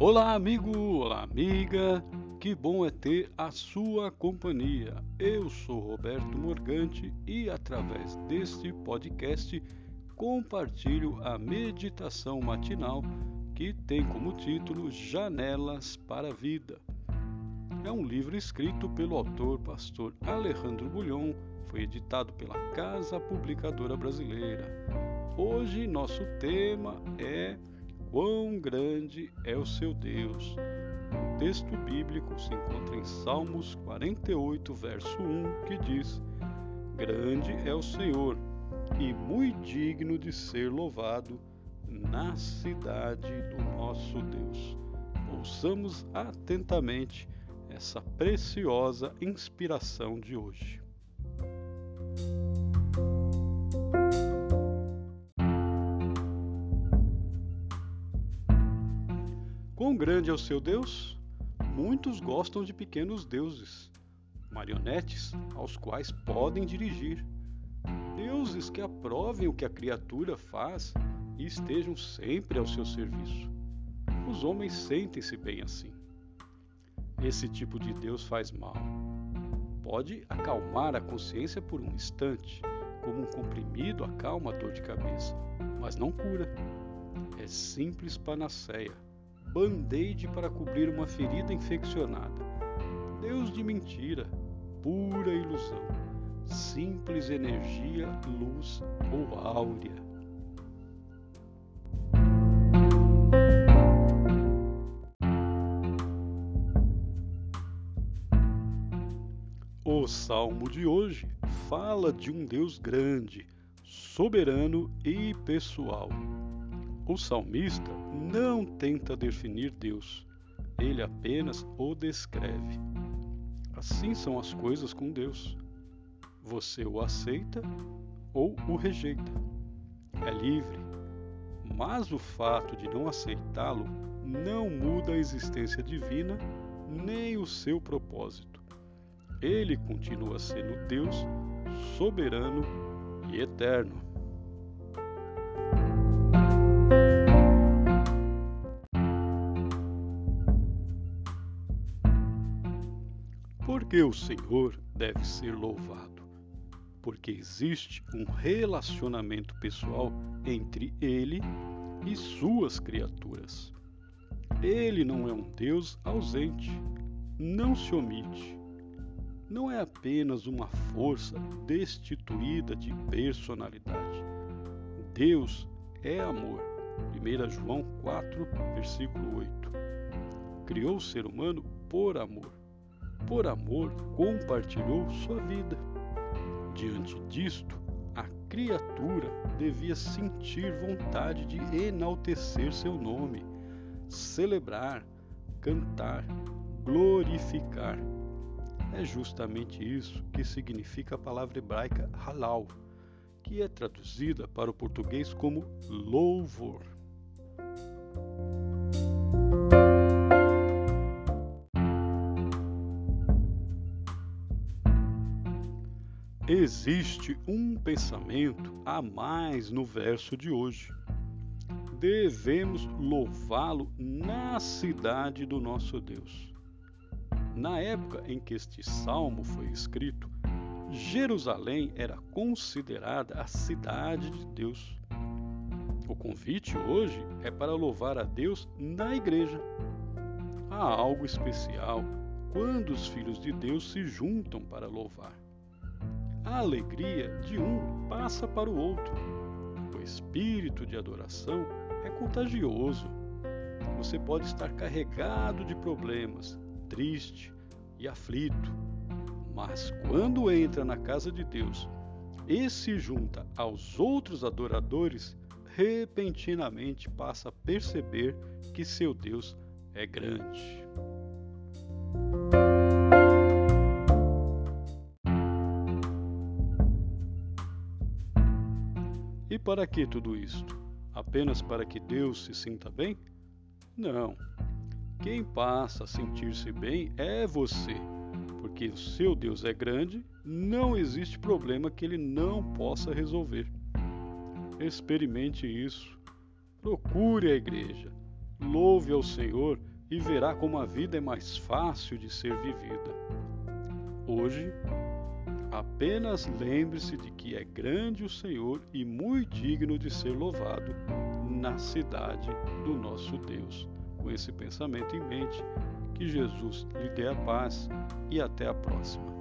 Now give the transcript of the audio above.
Olá, amigo! Olá, amiga! Que bom é ter a sua companhia. Eu sou Roberto Morgante e, através deste podcast, compartilho a meditação matinal que tem como título Janelas para a Vida. É um livro escrito pelo autor pastor Alejandro Bulhon, foi editado pela Casa Publicadora Brasileira. Hoje nosso tema é Quão grande é o seu Deus. O texto bíblico se encontra em Salmos 48, verso 1, que diz: Grande é o Senhor e muito digno de ser louvado na cidade do nosso Deus. Ouçamos atentamente essa preciosa inspiração de hoje. Quão grande é o seu Deus? Muitos gostam de pequenos deuses, marionetes aos quais podem dirigir, deuses que aprovem o que a criatura faz e estejam sempre ao seu serviço. Os homens sentem-se bem assim. Esse tipo de Deus faz mal. Pode acalmar a consciência por um instante, como um comprimido acalma a dor de cabeça, mas não cura. É simples panaceia, band-aid para cobrir uma ferida infeccionada. Deus de mentira, pura ilusão, simples energia, luz ou áurea. O salmo de hoje fala de um Deus grande, soberano e pessoal. O salmista não tenta definir Deus, ele apenas o descreve. Assim são as coisas com Deus. Você o aceita ou o rejeita. É livre, mas o fato de não aceitá-lo não muda a existência divina nem o seu propósito. Ele continua sendo Deus soberano e eterno. Porque o Senhor deve ser louvado? Porque existe um relacionamento pessoal entre Ele e suas criaturas. Ele não é um Deus ausente, não se omite, não é apenas uma força destituída de personalidade. Deus é amor. 1 João 4, versículo 8. Criou o ser humano por amor. Por amor, compartilhou sua vida. Diante disto, a criatura devia sentir vontade de enaltecer seu nome, celebrar, cantar, glorificar é justamente isso que significa a palavra hebraica halal, que é traduzida para o português como louvor. Existe um pensamento a mais no verso de hoje. Devemos louvá-lo na cidade do nosso Deus. Na época em que este salmo foi escrito, Jerusalém era considerada a cidade de Deus. O convite hoje é para louvar a Deus na igreja. Há algo especial quando os filhos de Deus se juntam para louvar. A alegria de um passa para o outro. O espírito de adoração é contagioso. Você pode estar carregado de problemas, triste e aflito. Mas quando entra na casa de Deus e se junta aos outros adoradores, repentinamente passa a perceber que seu Deus é grande. E para que tudo isto? Apenas para que Deus se sinta bem? Não. Quem passa a sentir-se bem é você, porque o seu Deus é grande, não existe problema que ele não possa resolver. Experimente isso. Procure a igreja. louve ao Senhor e verá como a vida é mais fácil de ser vivida. Hoje, apenas lembre-se de que é grande o Senhor e muito digno de ser louvado na cidade do nosso Deus. Com esse pensamento em mente, que Jesus lhe dê a paz e até a próxima.